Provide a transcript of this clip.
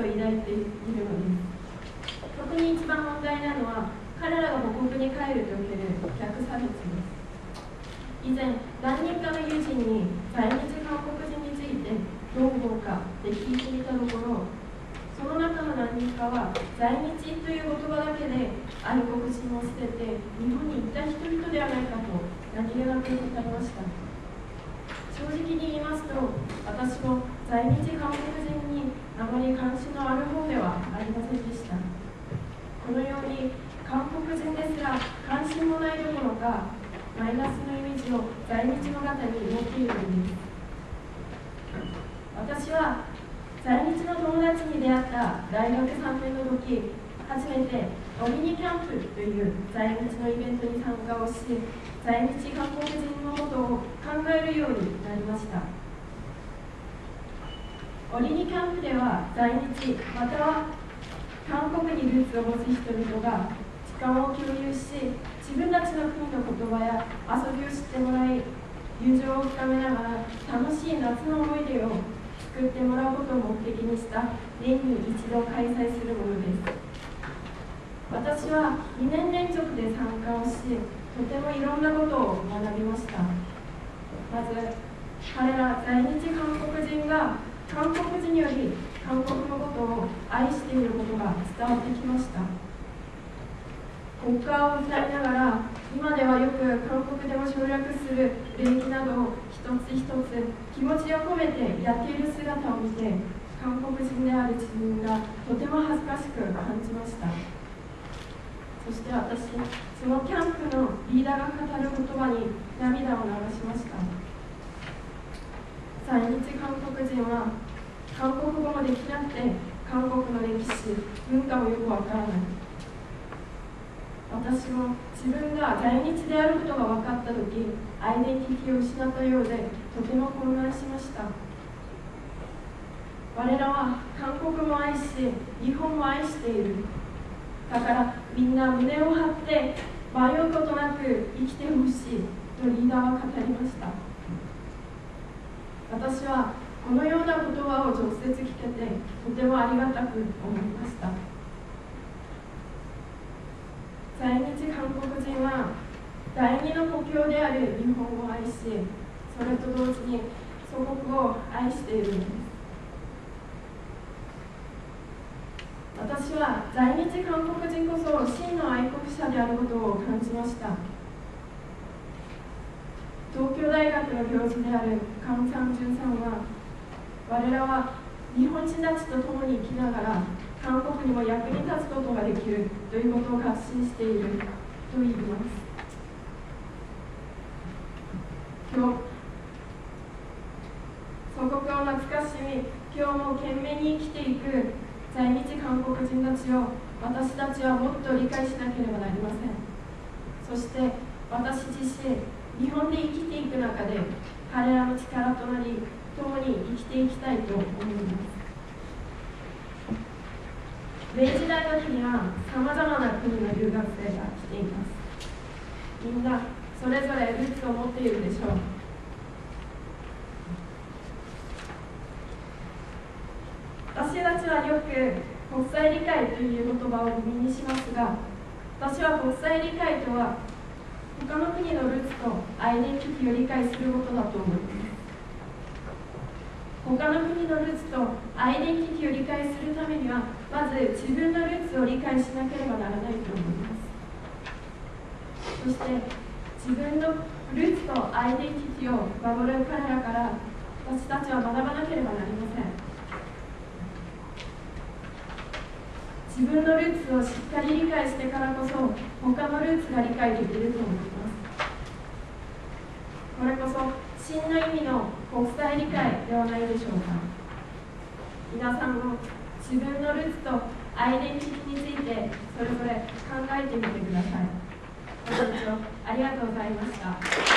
を抱いているのです特に一番問題なのは彼らが母国に帰ると受ける逆差別です以前何人かの友人に在日韓国人についてどう思うかって聞いてみたところその中の何人かは在日という言葉だけで愛国心を捨てて日本に行った人々ではないかと何気なく答えました正直に言いますと私も在日韓国人にあまり関心のある方ではありませんでした。このように韓国人ですら関心もないどころかマイナスのイメージを在日の方に持っているんです。私は在日の友達に出会った大学3年の時初めてオリニキャンプという在日のイベントに参加をし在日韓国人のことを考えるようになりました。オリニキャンプでは在日または韓国にルーツを持つ人々が時間を共有し自分たちの国の言葉や遊びを知ってもらい友情を深めながら楽しい夏の思い出を作ってもらうことを目的にした年に一度開催するものです私は2年連続で参加をしとてもいろんなことを学びました。まず彼ら在日韓国人が韓国人より韓国のことを愛していることが伝わってきました。国歌を歌いながら今ではよく韓国でも省略する礼儀などを一つ一つ気持ちを込めてやっている姿を見て韓国人である自分がとても恥ずかしく感じました。そして私そのキャンプのリーダーが語る言葉に涙を流しました。在日韓国人は韓国語もできなくて韓国の歴史文化もよくわからない。私も自分が在日であることが分かった時アイデンティティを失ったようでとても混乱しました。我らは韓国も愛し日本も愛している。だからみんな胸を張って迷うことなく生きてほしいとリーダーは語りました。私はこのような言葉を直接聞けてとてもありがたく思いました。在日韓国人は第二の故郷である日本を愛しそれと同時に祖国を愛しているのです。私は在日韓国人こそ真の愛国者であることを感じました。京大学の教授であるカン・サンジュンさんは我らは日本人たちと共に生きながら韓国にも役に立つことができるということを発信していると言います。今日祖国を懐かしみ今日も懸命に生きていく在日韓国人たちを私たちはもっと理解しなければなりません。そして私自身日本で生きていく中で彼らの力となり共に生きていきたいと思います明治大学にはさまざまな国の留学生が来ています。みんなそれぞれルーツを持っているでしょう。私たちはよく国際理解という言葉を耳にしますが私は国際理解とは他の国のルーツとアイデンティティを理解することだと思います他の国のルーツとアイデンティティを理解するためにはまず自分のルーツを理解しなければならないと思います。そして自分のルーツとアイデンティティを守る彼らから私たちは学ばなければなりません。自分のルーツをしっかり理解してからこそ他のルーツが理解できると思います。これこそ真の意味の国際理解ではないでしょうか。皆さんも自分のルーツとアイデンティティについてそれぞれ考えてみてください。ご清聴ありがとうございました。